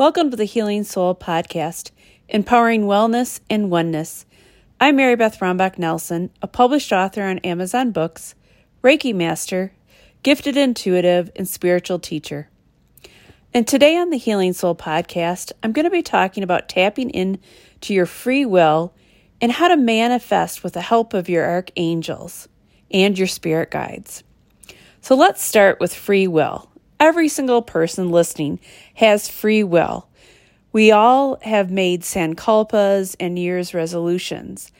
Welcome to the Healing Soul Podcast, empowering wellness and oneness. I'm Marybeth Rombach Nelson, a published author on Amazon Books, Reiki Master, gifted intuitive, and spiritual teacher. And today on the Healing Soul Podcast, I'm going to be talking about tapping in to your free will and how to manifest with the help of your archangels and your spirit guides. So let's start with free will. Every single person listening has free will. We all have made sankalpas and New year's resolutions.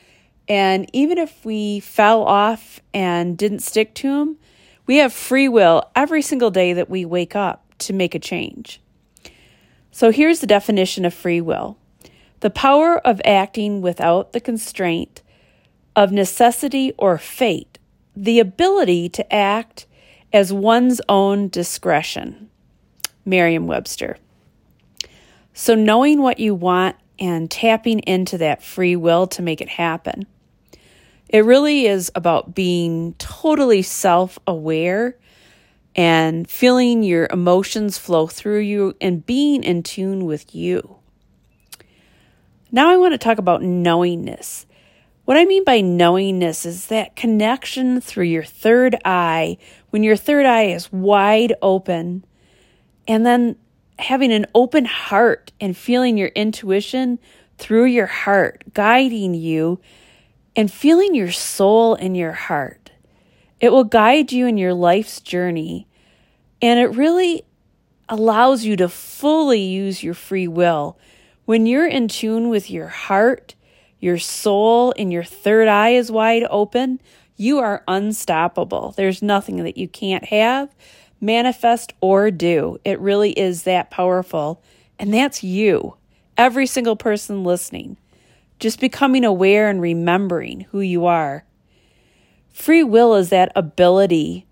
And even if we fell off and didn't stick to them, we have free will every single day that we wake up to make a change. So here's the definition of free will the power of acting without the constraint of necessity or fate, the ability to act as one's own discretion. Merriam Webster. So, knowing what you want and tapping into that free will to make it happen. It really is about being totally self aware and feeling your emotions flow through you and being in tune with you. Now, I want to talk about knowingness. What I mean by knowingness is that connection through your third eye, when your third eye is wide open, and then having an open heart and feeling your intuition through your heart guiding you and feeling your soul in your heart. It will guide you in your life's journey, and it really allows you to fully use your free will. When you're in tune with your heart, your soul and your third eye is wide open, you are unstoppable. There's nothing that you can't have, manifest, or do. It really is that powerful. And that's you, every single person listening. Just becoming aware and remembering who you are. Free will is that ability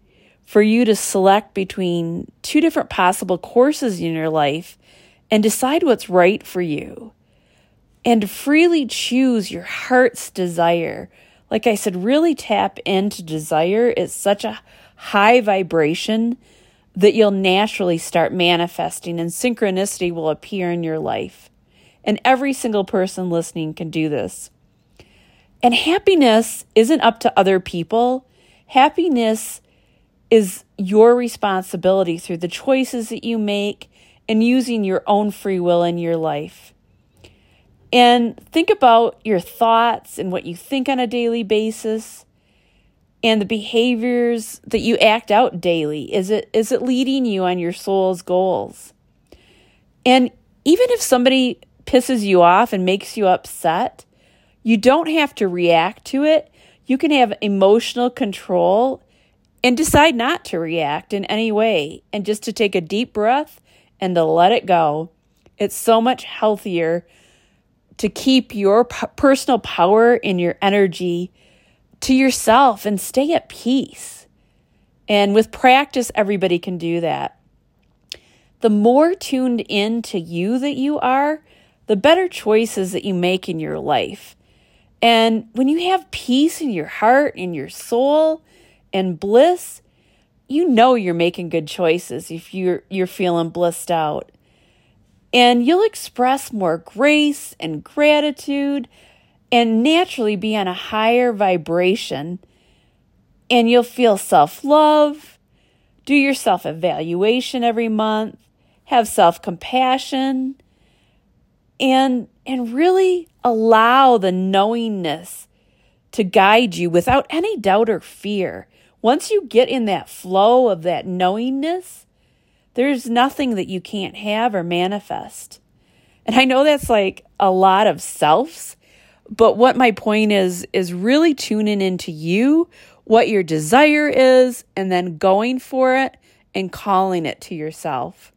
for you to select between two different possible courses in your life and decide what's right for you and freely choose your heart's desire. Like I said, really tap into desire. It's such a high vibration that you'll naturally start manifesting, and synchronicity will appear in your life. And every single person listening can do this. And happiness isn't up to other people. Happiness is your responsibility through the choices that you make and using your own free will in your life. And think about your thoughts and what you think on a daily basis and the behaviors that you act out daily. Is it is it leading you on your soul's goals? And even if somebody pisses you off and makes you upset, you don't have to react to it. You can have emotional control and decide not to react in any way and just to take a deep breath and to let it go. It's so much healthier to keep your personal power and your energy to yourself and stay at peace. And with practice, everybody can do that. The more tuned in to you that you are, the better choices that you make in your life. And when you have peace in your heart, in your soul, and bliss, you know you're making good choices if you're you're feeling blissed out and you'll express more grace and gratitude and naturally be on a higher vibration. And you'll feel self love, do your self evaluation every month, have self compassion, and, and really allow the knowingness to guide you without any doubt or fear. Once you get in that flow of that knowingness, there's nothing that you can't have or manifest. And I know that's like a lot of selves, but what my point is, is really tuning into you, what your desire is, and then going for it and calling it to yourself.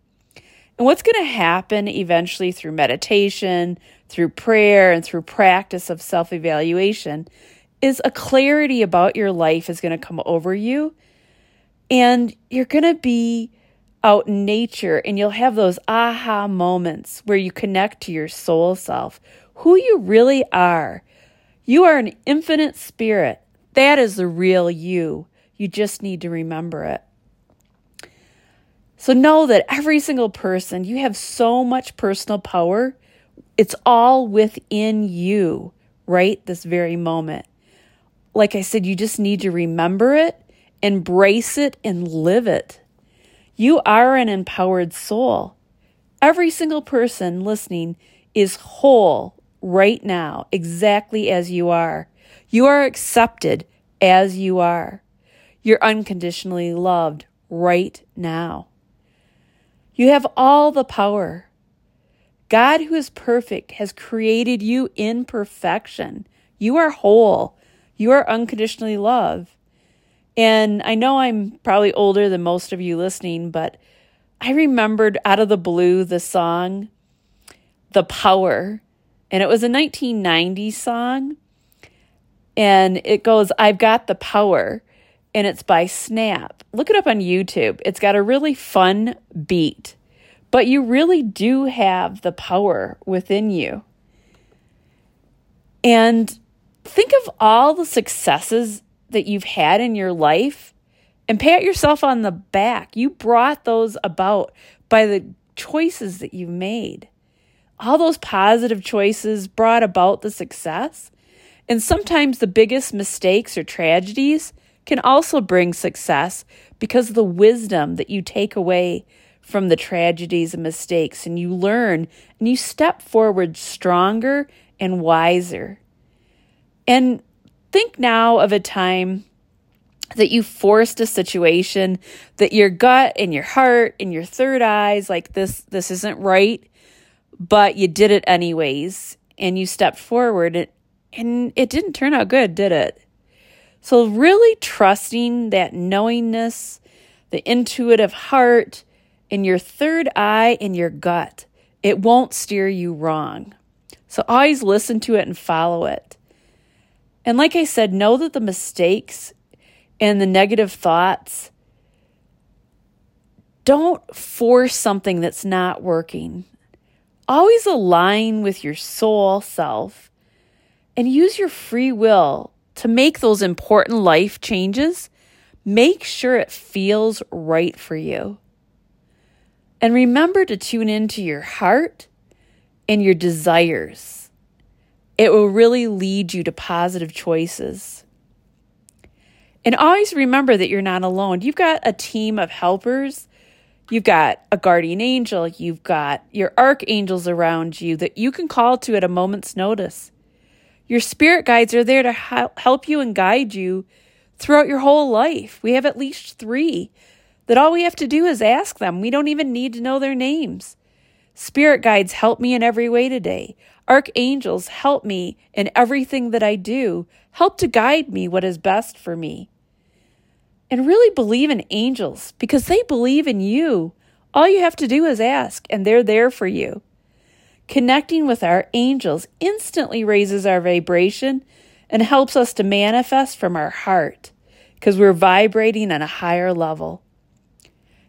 And what's going to happen eventually through meditation, through prayer, and through practice of self evaluation is a clarity about your life is going to come over you. And you're going to be out in nature and you'll have those aha moments where you connect to your soul self, who you really are. You are an infinite spirit. That is the real you. You just need to remember it. So know that every single person, you have so much personal power. It's all within you right this very moment. Like I said, you just need to remember it, embrace it, and live it. You are an empowered soul. Every single person listening is whole right now, exactly as you are. You are accepted as you are. You're unconditionally loved right now. You have all the power. God, who is perfect, has created you in perfection. You are whole. You are unconditionally loved. And I know I'm probably older than most of you listening, but I remembered out of the blue the song, The Power. And it was a 1990 song. And it goes, I've got the power. And it's by Snap. Look it up on YouTube. It's got a really fun beat. But you really do have the power within you. And think of all the successes that you've had in your life and pat yourself on the back. You brought those about by the choices that you've made. All those positive choices brought about the success. And sometimes the biggest mistakes or tragedies can also bring success because of the wisdom that you take away from the tragedies and mistakes and you learn and you step forward stronger and wiser. And think now of a time that you forced a situation that your gut and your heart and your third eyes like this this isn't right but you did it anyways and you stepped forward and, it didn't turn out good did it? So really trusting that knowingness the intuitive heart and your third eye and your gut it won't steer you wrong. So always listen to it and follow it and like I said, know that the mistakes and the negative thoughts don't force something that's not working. Always align with your soul self and use your free will to make those important life changes. Make sure it feels right for you. And remember to tune into your heart and your desires. It will really lead you to positive choices. And always remember that you're not alone. You've got a team of helpers. You've got a guardian angel. You've got your archangels around you that you can call to at a moment's notice. Your spirit guides are there to help you and guide you throughout your whole life. We have at least three that all we have to do is ask them. We don't even need to know their names. Spirit guides help me in every way today. Archangels help me in everything that I do. Help to guide me what is best for me. And really believe in angels because they believe in you. All you have to do is ask, and they're there for you. Connecting with our angels instantly raises our vibration and helps us to manifest from our heart because we're vibrating on a higher level.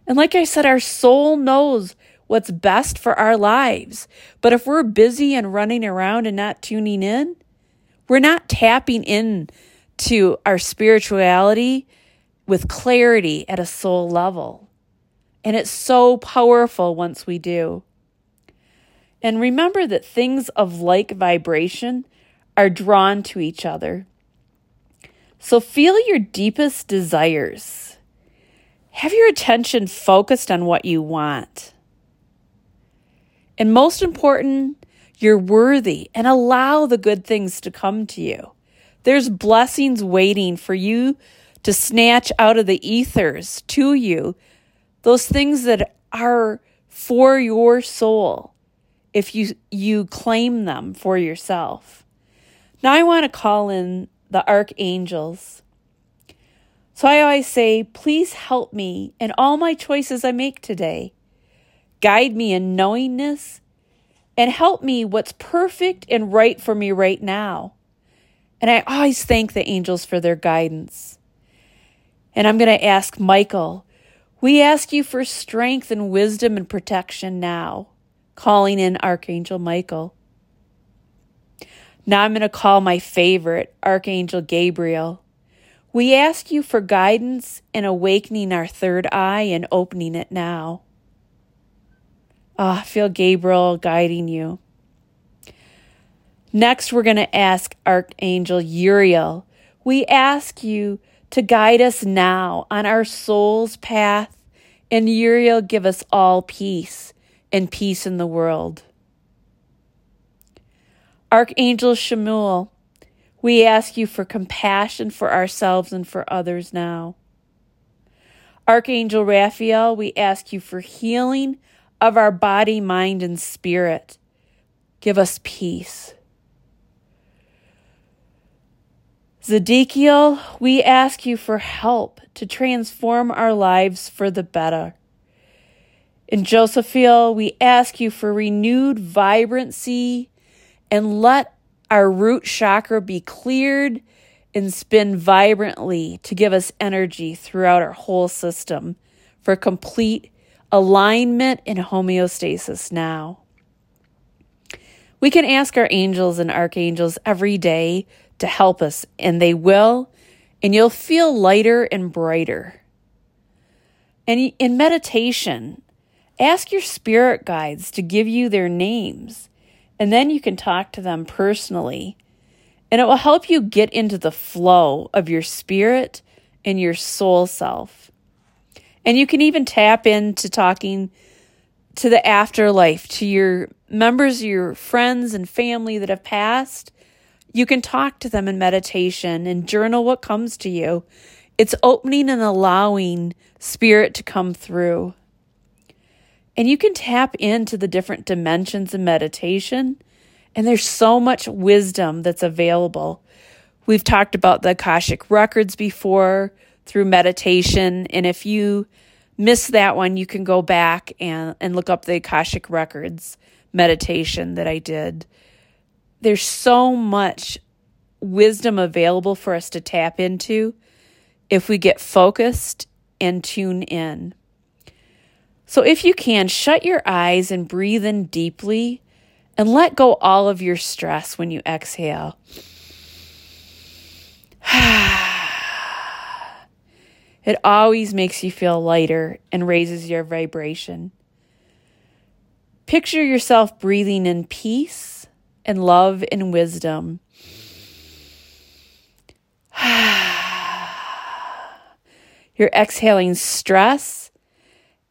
And like I said, our soul knows what's best for our lives. But if we're busy and running around and not tuning in, we're not tapping in to our spirituality with clarity at a soul level. And it's so powerful once we do. And remember that things of like vibration are drawn to each other. So feel your deepest desires. Have your attention focused on what you want. And most important, you're worthy and allow the good things to come to you. There's blessings waiting for you to snatch out of the ethers to you, those things that are for your soul if you you claim them for yourself. Now I want to call in the archangels. So I always say, please help me in all my choices I make today. Guide me in knowingness and help me what's perfect and right for me right now. And I always thank the angels for their guidance. And I'm going to ask Michael, we ask you for strength and wisdom and protection now, calling in Archangel Michael. Now I'm going to call my favorite, Archangel Gabriel. We ask you for guidance in awakening our third eye and opening it now. Ah, oh, feel Gabriel guiding you. Next, we're going to ask Archangel Uriel. We ask you to guide us now on our soul's path, and Uriel give us all peace and peace in the world. Archangel Chamuel, we ask you for compassion for ourselves and for others now. Archangel Raphael, we ask you for healing of our body, mind, and spirit. Give us peace. Zedekiel, we ask you for help to transform our lives for the better. In Josephiel, we ask you for renewed vibrancy and let our root chakra be cleared and spin vibrantly to give us energy throughout our whole system for complete alignment and homeostasis now. We can ask our angels and archangels every day to help us, and they will, and you'll feel lighter and brighter. And in meditation, ask your spirit guides to give you their names and then you can talk to them personally. And it will help you get into the flow of your spirit and your soul self. And you can even tap into talking to the afterlife, to your members, your friends and family that have passed. You can talk to them in meditation and journal what comes to you. It's opening and allowing spirit to come through. And you can tap into the different dimensions of meditation. And there's so much wisdom that's available. We've talked about the Akashic records before through meditation. And if you miss that one, you can go back and, and look up the Akashic records meditation that I did. There's so much wisdom available for us to tap into if we get focused and tune in. So, if you can, shut your eyes and breathe in deeply and let go all of your stress when you exhale. it always makes you feel lighter and raises your vibration. Picture yourself breathing in peace and love and wisdom. You're exhaling stress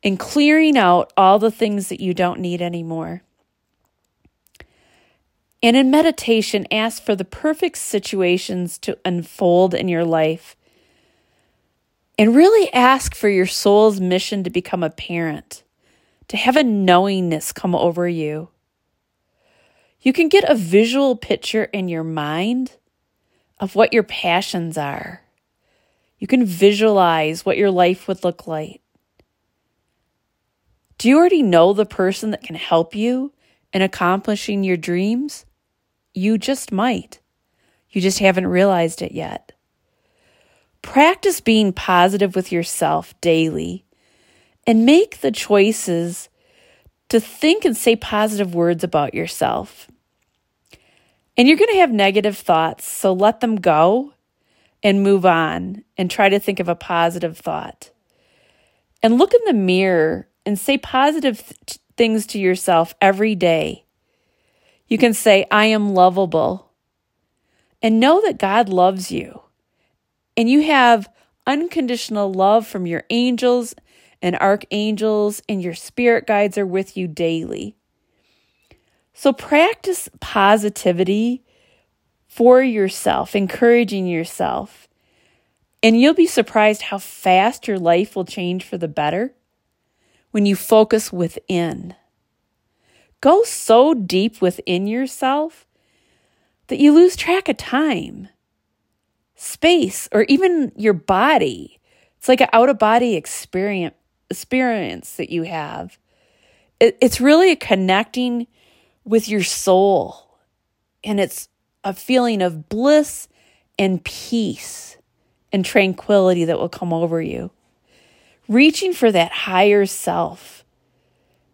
and clearing out all the things that you don't need anymore. And in meditation, ask for the perfect situations to unfold in your life. And really ask for your soul's mission to become apparent, to have a knowingness come over you. You can get a visual picture in your mind of what your passions are. You can visualize what your life would look like. Do you already know the person that can help you in accomplishing your dreams? You just might. You just haven't realized it yet. Practice being positive with yourself daily and make the choices to think and say positive words about yourself. And you're going to have negative thoughts, so let them go and move on and try to think of a positive thought. And look in the mirror and say positive th- things to yourself every day. You can say, I am lovable. And know that God loves you. And you have unconditional love from your angels and archangels, and your spirit guides are with you daily. So practice positivity for yourself, encouraging yourself. And you'll be surprised how fast your life will change for the better when you focus within. Go so deep within yourself that you lose track of time, space, or even your body. It's like an out of body experience experience that you have. It, it's really a connecting with your soul, and it's a feeling of bliss and peace and tranquility that will come over you reaching for that higher self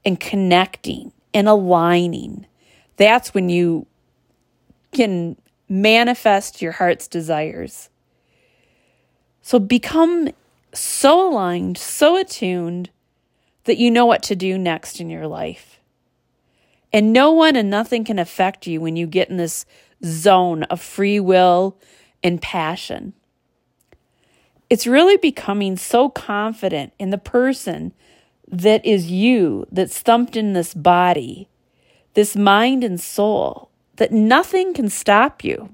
and connecting and aligning. That's when you can manifest your heart's desires. So become so aligned, so attuned that you know what to do next in your life. And no one and nothing can affect you when you get in this zone of free will and passion. It's really becoming so confident in the person that is you, that's thumped in this body, this mind and soul, that nothing can stop you.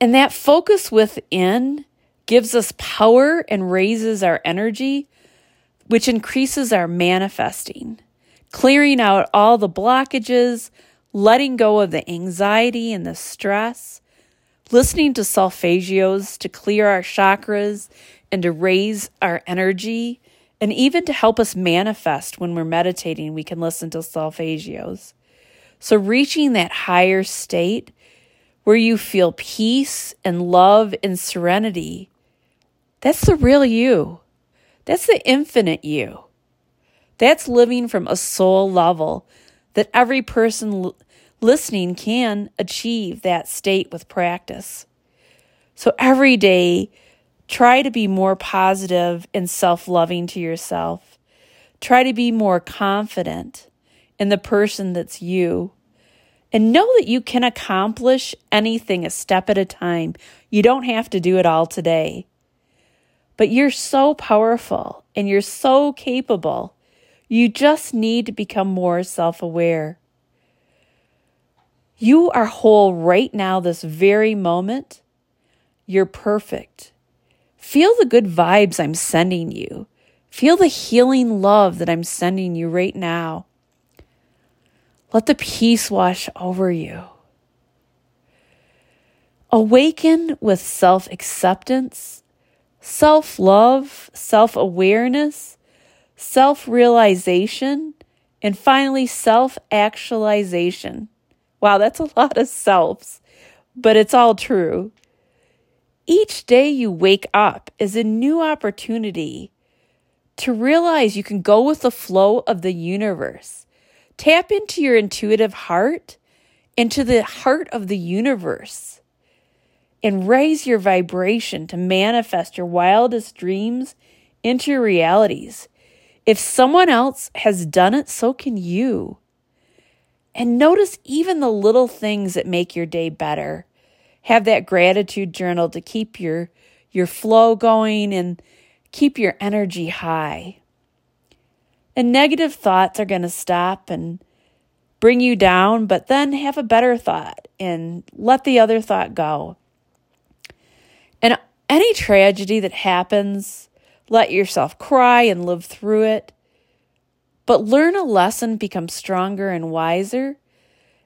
And that focus within gives us power and raises our energy, which increases our manifesting, clearing out all the blockages, letting go of the anxiety and the stress, listening to solfeggios to clear our chakras and to raise our energy, and even to help us manifest when we're meditating, we can listen to solfeggios. So, reaching that higher state where you feel peace and love and serenity that's the real you. That's the infinite you. That's living from a soul level that every person l- listening can achieve that state with practice. So every day, try to be more positive and self loving to yourself. Try to be more confident in the person that's you. And know that you can accomplish anything a step at a time. You don't have to do it all today. But you're so powerful and you're so capable. You just need to become more self aware. You are whole right now, this very moment. You're perfect. Feel the good vibes I'm sending you. Feel the healing love that I'm sending you right now. Let the peace wash over you. Awaken with self acceptance self love, self awareness, self realization, and finally self actualization. Wow, that's a lot of selves, but it's all true. Each day you wake up is a new opportunity to realize you can go with the flow of the universe. Tap into your intuitive heart, into the heart of the universe and raise your vibration to manifest your wildest dreams into your realities. If someone else has done it, so can you. And notice even the little things that make your day better. Have that gratitude journal to keep your your flow going and keep your energy high. And negative thoughts are going to stop and bring you down, but then have a better thought and let the other thought go. And any tragedy that happens, let yourself cry and live through it. But learn a lesson, become stronger and wiser.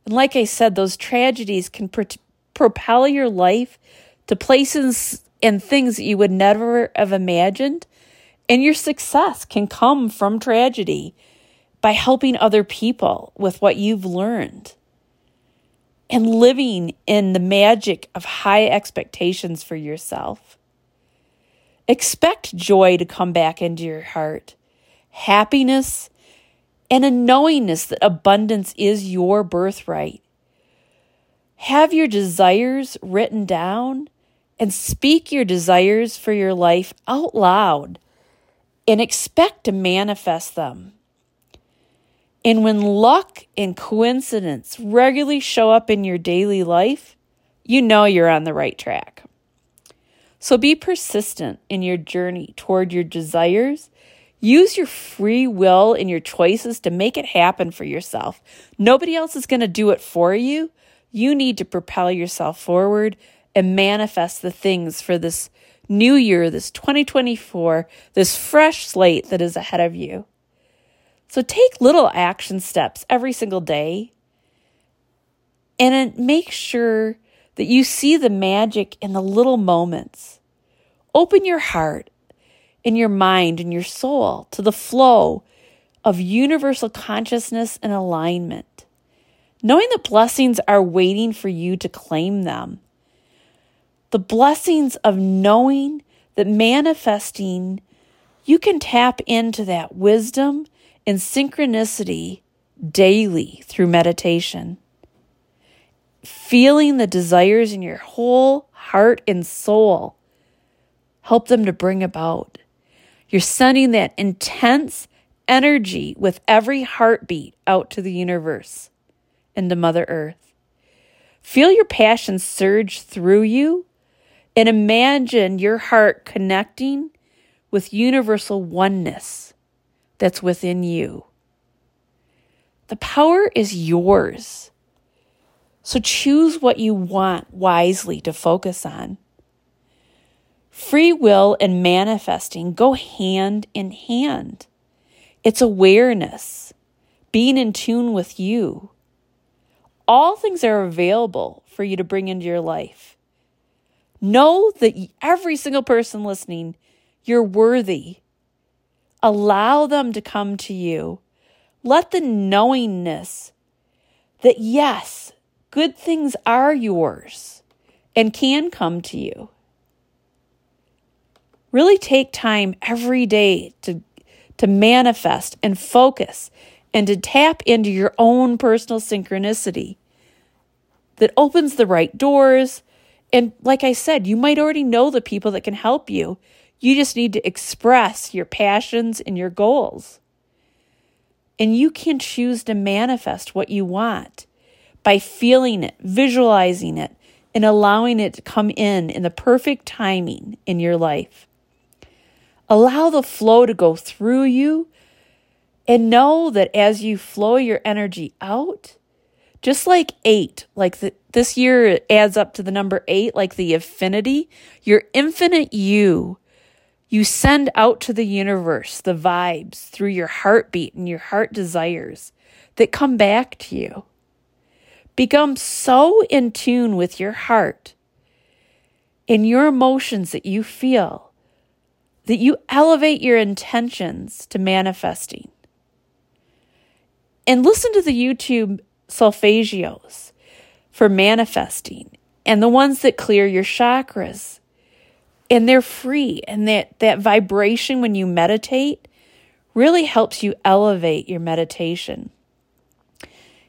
And like I said, those tragedies can pro- propel your life to places and things that you would never have imagined. And your success can come from tragedy by helping other people with what you've learned and living in the magic of high expectations for yourself. Expect joy to come back into your heart, happiness, and a knowingness that abundance is your birthright. Have your desires written down and speak your desires for your life out loud and expect to manifest them. And when luck and coincidence regularly show up in your daily life, you know you're on the right track. So be persistent in your journey toward your desires. Use your free will and your choices to make it happen for yourself. Nobody else is going to do it for you. You need to propel yourself forward and manifest the things for this new year, this 2024, this fresh slate that is ahead of you. So take little action steps every single day and make sure that you see the magic in the little moments. Open your heart and your mind and your soul to the flow of universal consciousness and alignment, knowing that blessings are waiting for you to claim them. The blessings of knowing that manifesting, you can tap into that wisdom and synchronicity daily through meditation. Feeling the desires in your whole heart and soul help them to bring about. You're sending that intense energy with every heartbeat out to the universe and to Mother Earth. Feel your passion surge through you and imagine your heart connecting with universal oneness that's within you. The power is yours. So choose what you want wisely to focus on. Free will and manifesting go hand in hand. It's awareness, being in tune with you. All things are available for you to bring into your life. Know that every single person listening, you're worthy. Allow them to come to you. Let the knowingness that yes, good things are yours and can come to you. Really take time every day to, to manifest and focus and to tap into your own personal synchronicity that opens the right doors. And like I said, you might already know the people that can help you. You just need to express your passions and your goals. And you can choose to manifest what you want by feeling it, visualizing it, and allowing it to come in in the perfect timing in your life. Allow the flow to go through you and know that as you flow your energy out, just like eight, like the, this year adds up to the number eight, like the affinity, your infinite you, you send out to the universe the vibes through your heartbeat and your heart desires that come back to you. Become so in tune with your heart and your emotions that you feel that you elevate your intentions to manifesting. And listen to the YouTube solfeggios for manifesting and the ones that clear your chakras. And they're free. And that, that vibration when you meditate really helps you elevate your meditation.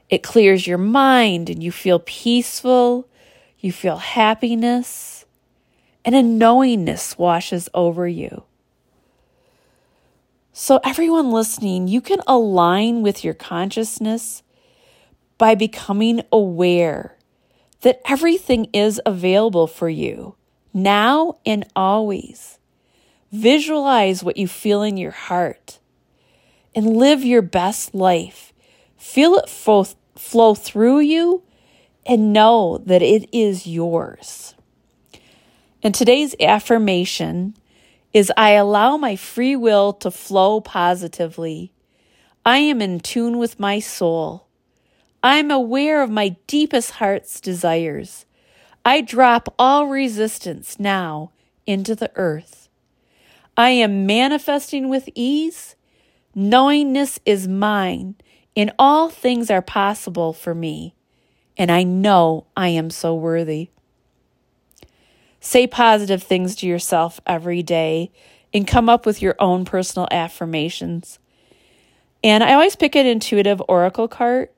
It clears your mind and you feel peaceful, you feel happiness, and a knowingness washes over you. So, everyone listening, you can align with your consciousness by becoming aware that everything is available for you now and always. Visualize what you feel in your heart and live your best life Feel it flow, flow through you and know that it is yours. And today's affirmation is I allow my free will to flow positively. I am in tune with my soul. I am aware of my deepest heart's desires. I drop all resistance now into the earth. I am manifesting with ease. Knowingness is mine and all things are possible for me, and I know I am so worthy. Say positive things to yourself every day and come up with your own personal affirmations. And I always pick an intuitive oracle card.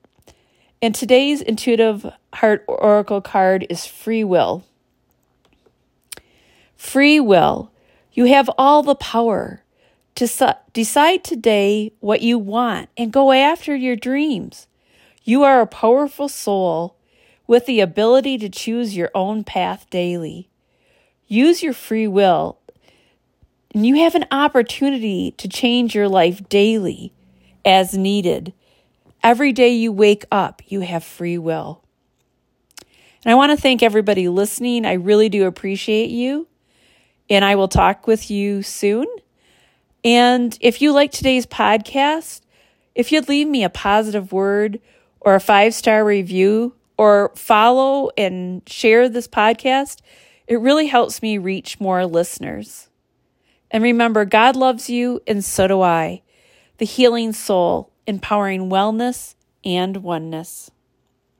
And today's intuitive heart oracle card is free will. Free will. You have all the power to decide today what you want and go after your dreams. You are a powerful soul with the ability to choose your own path daily. Use your free will, and you have an opportunity to change your life daily as needed. Every day you wake up, you have free will. And I want to thank everybody listening. I really do appreciate you. And I will talk with you soon. And if you like today's podcast, if you'd leave me a positive word or a five star review or follow and share this podcast, it really helps me reach more listeners. And remember, God loves you, and so do I. The healing soul, empowering wellness and oneness.